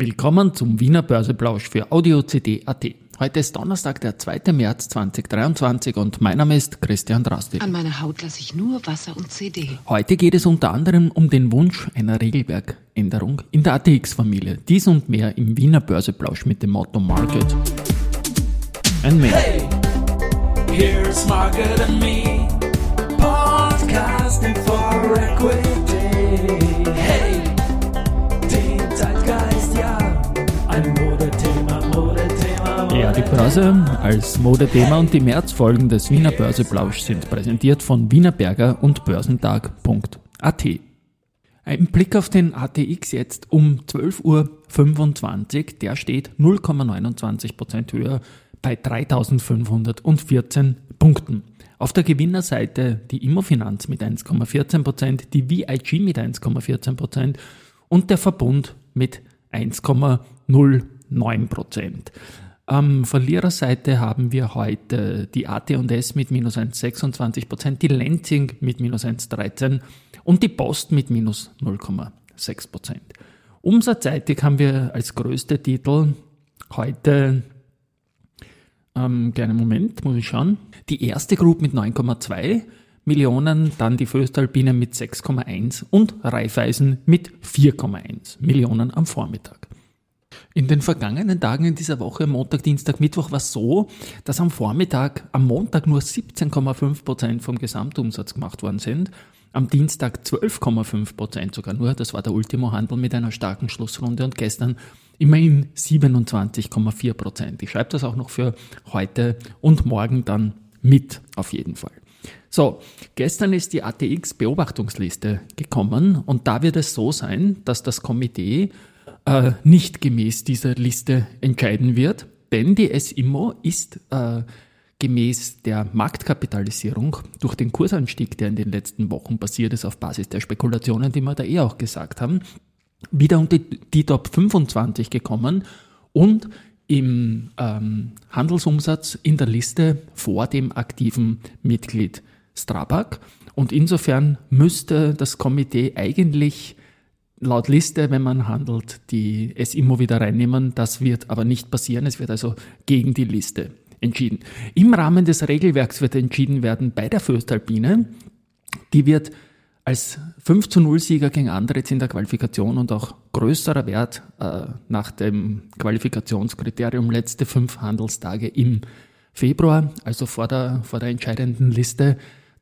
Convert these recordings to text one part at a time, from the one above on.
Willkommen zum Wiener Börseplausch für Audio CD.at. Heute ist Donnerstag, der 2. März 2023 und mein Name ist Christian Drastik. An meiner Haut lasse ich nur Wasser und CD. Heute geht es unter anderem um den Wunsch einer Regelwerkänderung in der ATX-Familie. Dies und mehr im Wiener Börseplausch mit dem Motto Market and Me. Hey, here's Market and Me, podcasting for Equity. Die Börse als Modethema und die Märzfolgen des Wiener Börseplausch sind präsentiert von Wienerberger und Börsentag.at. Ein Blick auf den ATX jetzt um 12.25 Uhr, der steht 0,29% höher bei 3514 Punkten. Auf der Gewinnerseite die Immofinanz mit 1,14%, die VIG mit 1,14% und der Verbund mit 1,09%. Am Verliererseite haben wir heute die AT&S mit minus 1,26%, die Lenzing mit minus 1,13% und die Post mit minus 0,6%. Umsatzseitig haben wir als größte Titel heute ähm, kleinen Moment, muss ich schauen. Die erste Group mit 9,2 Millionen, dann die Föstalpine mit 6,1 und Raiffeisen mit 4,1 Millionen am Vormittag. In den vergangenen Tagen in dieser Woche, Montag, Dienstag, Mittwoch, war es so, dass am Vormittag, am Montag nur 17,5 Prozent vom Gesamtumsatz gemacht worden sind, am Dienstag 12,5 Prozent sogar nur, das war der Ultimo-Handel mit einer starken Schlussrunde und gestern immerhin 27,4%. Prozent. Ich schreibe das auch noch für heute und morgen dann mit, auf jeden Fall. So, gestern ist die ATX-Beobachtungsliste gekommen und da wird es so sein, dass das Komitee äh, nicht gemäß dieser Liste entscheiden wird, denn die SIMO ist äh, gemäß der Marktkapitalisierung durch den Kursanstieg, der in den letzten Wochen passiert ist auf Basis der Spekulationen, die wir da eh auch gesagt haben, wieder unter die Top 25 gekommen und im ähm, Handelsumsatz in der Liste vor dem aktiven Mitglied Strabag. Und insofern müsste das Komitee eigentlich laut Liste, wenn man handelt, die es immer wieder reinnehmen. Das wird aber nicht passieren. Es wird also gegen die Liste entschieden. Im Rahmen des Regelwerks wird entschieden werden bei der Föstalpine. Die wird als 5 zu 0 Sieger gegen Andretz in der Qualifikation und auch größerer Wert äh, nach dem Qualifikationskriterium letzte fünf Handelstage im Februar, also vor der, vor der entscheidenden Liste,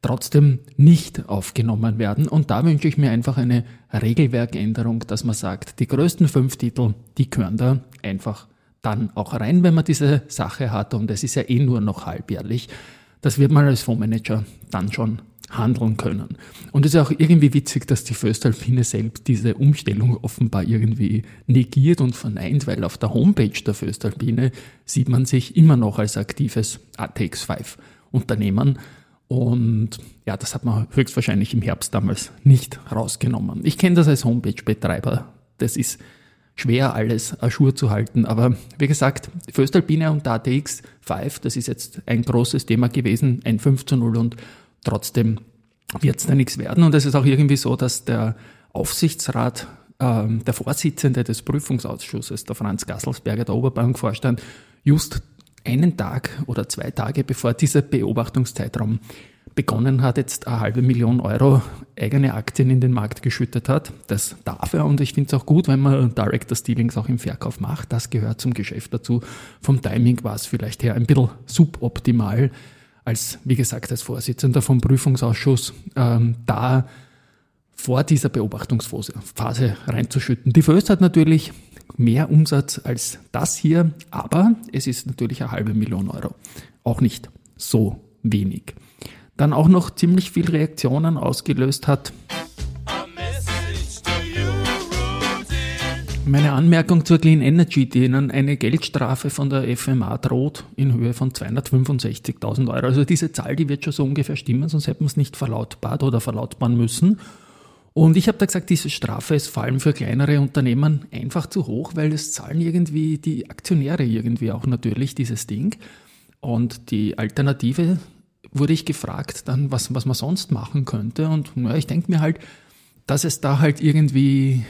trotzdem nicht aufgenommen werden. Und da wünsche ich mir einfach eine Regelwerkänderung, dass man sagt, die größten fünf Titel, die gehören da einfach dann auch rein, wenn man diese Sache hat. Und es ist ja eh nur noch halbjährlich. Das wird man als Fondsmanager dann schon handeln können. Und es ist auch irgendwie witzig, dass die Föstalpine selbst diese Umstellung offenbar irgendwie negiert und verneint, weil auf der Homepage der Föstalpine sieht man sich immer noch als aktives ATX5 Unternehmen. Und ja, das hat man höchstwahrscheinlich im Herbst damals nicht rausgenommen. Ich kenne das als Homepage-Betreiber. Das ist schwer, alles Aschur zu halten. Aber wie gesagt, Föstalpine und ATX 5, das ist jetzt ein großes Thema gewesen, ein 5 zu 0 und trotzdem wird es da nichts werden. Und es ist auch irgendwie so, dass der Aufsichtsrat, äh, der Vorsitzende des Prüfungsausschusses, der Franz Gasselsberger, der Oberbankvorstand, just einen Tag oder zwei Tage bevor dieser Beobachtungszeitraum begonnen hat, jetzt eine halbe Million Euro eigene Aktien in den Markt geschüttet hat. Das darf er und ich finde es auch gut, wenn man Director Stealings auch im Verkauf macht. Das gehört zum Geschäft dazu. Vom Timing war es vielleicht her ein bisschen suboptimal, als, wie gesagt, als Vorsitzender vom Prüfungsausschuss ähm, da vor dieser Beobachtungsphase reinzuschütten. Die First hat natürlich mehr Umsatz als das hier, aber es ist natürlich eine halbe Million Euro. Auch nicht so wenig. Dann auch noch ziemlich viel Reaktionen ausgelöst hat. Meine Anmerkung zur Clean Energy, denen eine Geldstrafe von der FMA droht in Höhe von 265.000 Euro. Also diese Zahl, die wird schon so ungefähr stimmen, sonst hätten wir es nicht verlautbart oder verlautbaren müssen. Und ich habe da gesagt, diese Strafe ist vor allem für kleinere Unternehmen einfach zu hoch, weil es zahlen irgendwie die Aktionäre irgendwie auch natürlich dieses Ding. Und die Alternative wurde ich gefragt, dann was, was man sonst machen könnte. Und ja, ich denke mir halt, dass es da halt irgendwie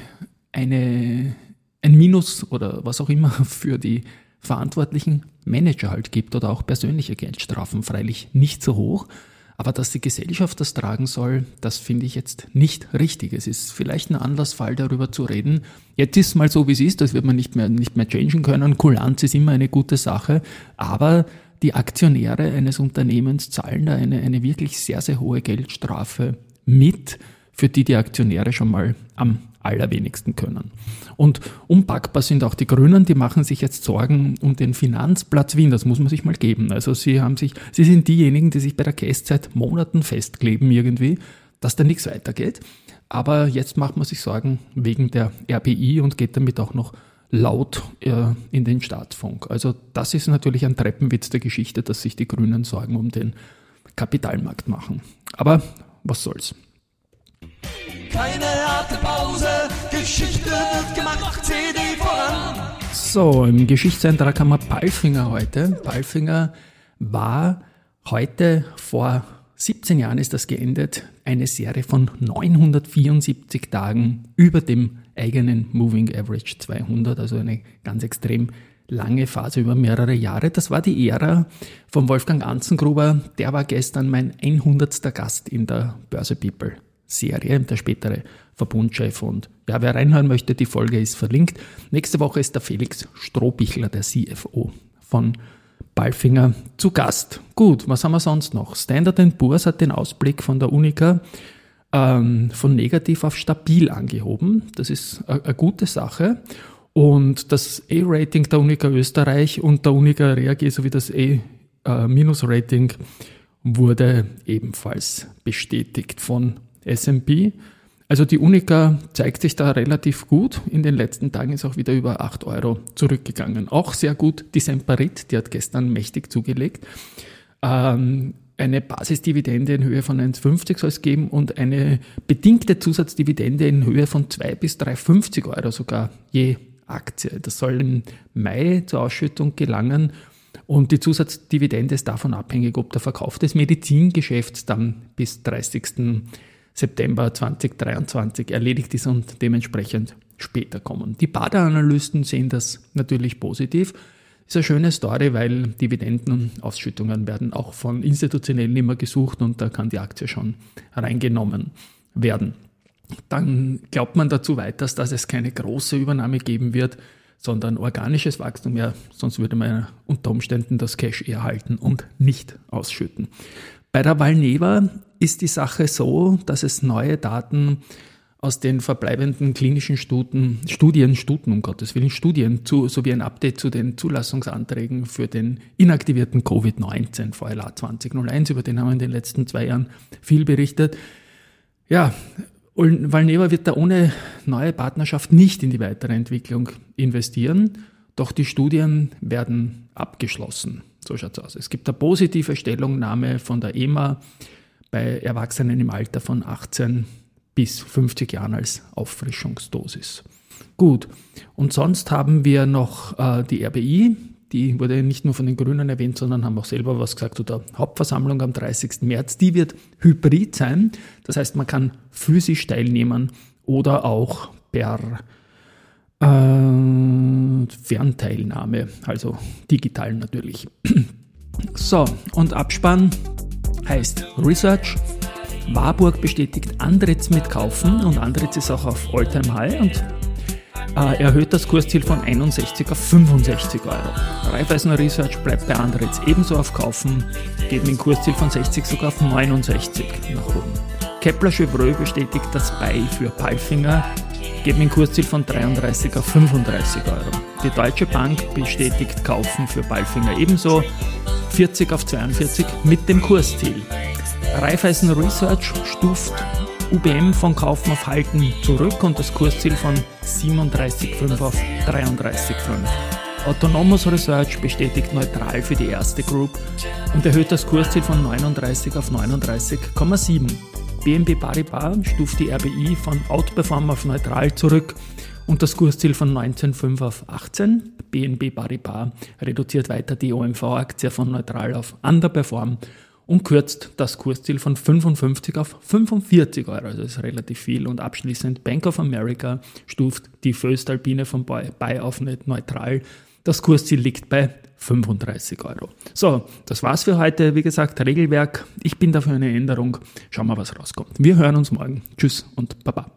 eine, ein Minus oder was auch immer für die verantwortlichen Manager halt gibt oder auch persönliche Geldstrafen, freilich nicht so hoch. Aber dass die Gesellschaft das tragen soll, das finde ich jetzt nicht richtig. Es ist vielleicht ein Anlassfall, darüber zu reden. Jetzt ist es mal so, wie es ist, das wird man nicht mehr, nicht mehr changen können. Kulanz ist immer eine gute Sache. Aber die Aktionäre eines Unternehmens zahlen da eine, eine wirklich sehr, sehr hohe Geldstrafe mit, für die die Aktionäre schon mal am allerwenigsten können. Und unpackbar sind auch die Grünen, die machen sich jetzt Sorgen um den Finanzplatz Wien, das muss man sich mal geben. Also sie haben sich, sie sind diejenigen, die sich bei der Käst seit Monaten festkleben irgendwie, dass da nichts weitergeht. Aber jetzt macht man sich Sorgen wegen der RBI und geht damit auch noch laut äh, in den Staatsfunk. Also das ist natürlich ein Treppenwitz der Geschichte, dass sich die Grünen Sorgen um den Kapitalmarkt machen. Aber was soll's. Keine harte Pause, Geschichte wird gemacht, CD voran. So, im Geschichtseintrag haben wir Palfinger heute. Palfinger war heute vor 17 Jahren ist das geendet, eine Serie von 974 Tagen über dem eigenen Moving Average 200, also eine ganz extrem lange Phase über mehrere Jahre. Das war die Ära von Wolfgang Anzengruber. Der war gestern mein 100. Gast in der Börse People Serie, der spätere Verbundchef. Und ja, wer reinhören möchte, die Folge ist verlinkt. Nächste Woche ist der Felix Strohbichler, der CFO von Balfinger, zu Gast. Gut, was haben wir sonst noch? Standard Poor's hat den Ausblick von der Unica ähm, von negativ auf stabil angehoben. Das ist eine gute Sache. Und das A-Rating der Unica Österreich und der Unica Reag sowie das A-Rating wurde ebenfalls bestätigt von S&P. Also die Unica zeigt sich da relativ gut. In den letzten Tagen ist auch wieder über 8 Euro zurückgegangen. Auch sehr gut die Semperit, die hat gestern mächtig zugelegt. Ähm, eine Basisdividende in Höhe von 1,50 soll es geben und eine bedingte Zusatzdividende in Höhe von 2 bis 3,50 Euro sogar je Aktie. Das soll im Mai zur Ausschüttung gelangen und die Zusatzdividende ist davon abhängig, ob der Verkauf des Medizingeschäfts dann bis 30. September 2023 erledigt ist und dementsprechend später kommen. Die Badeanalysten sehen das natürlich positiv. Ist eine schöne Story, weil Dividenden und Ausschüttungen werden auch von Institutionellen immer gesucht und da kann die Aktie schon reingenommen werden. Dann glaubt man dazu weiter, dass es keine große Übernahme geben wird, sondern organisches Wachstum. Ja, sonst würde man unter Umständen das Cash eher halten und nicht ausschütten. Bei der Valneva ist die Sache so, dass es neue Daten aus den verbleibenden klinischen Studien, Studien, Studien, um Gottes Willen, Studien zu, sowie ein Update zu den Zulassungsanträgen für den inaktivierten Covid-19 VLA 2001, über den haben wir in den letzten zwei Jahren viel berichtet. Ja, Valneva wird da ohne neue Partnerschaft nicht in die weitere Entwicklung investieren, doch die Studien werden abgeschlossen. So schaut's aus. Es gibt eine positive Stellungnahme von der EMA bei Erwachsenen im Alter von 18 bis 50 Jahren als Auffrischungsdosis. Gut, und sonst haben wir noch äh, die RBI, die wurde nicht nur von den Grünen erwähnt, sondern haben auch selber was gesagt zu der Hauptversammlung am 30. März. Die wird hybrid sein, das heißt, man kann physisch teilnehmen oder auch per äh, Fernteilnahme, also digital natürlich. So, und Abspann heißt Research. Warburg bestätigt Andritz mit Kaufen und Andritz ist auch auf Alltime High und äh, erhöht das Kursziel von 61 auf 65 Euro. Raiffeisen Research bleibt bei Andritz ebenso auf Kaufen, geht mit dem Kursziel von 60 sogar auf 69 nach oben. Kepler Chevreux bestätigt das Buy für Palfinger, mit dem Kursziel von 33 auf 35 Euro. Die Deutsche Bank bestätigt Kaufen für Palfinger ebenso, 40 auf 42 mit dem Kursziel. Raiffeisen Research stuft UBM von Kaufen auf Halten zurück und das Kursziel von 37,5 auf 33,5. Autonomous Research bestätigt neutral für die erste Group und erhöht das Kursziel von 39 auf 39,7. BNB Paribas stuft die RBI von Outperform auf neutral zurück und das Kursziel von 19,5 auf 18. BNB Paribas reduziert weiter die OMV-Aktie von neutral auf underperform und kürzt das Kursziel von 55 auf 45 Euro. Also das ist relativ viel. Und abschließend Bank of America stuft die Föstalpine von Buy auf neutral. Das Kursziel liegt bei 35 Euro. So, das war's für heute. Wie gesagt, Regelwerk. Ich bin dafür eine Änderung. Schauen wir, was rauskommt. Wir hören uns morgen. Tschüss und Baba.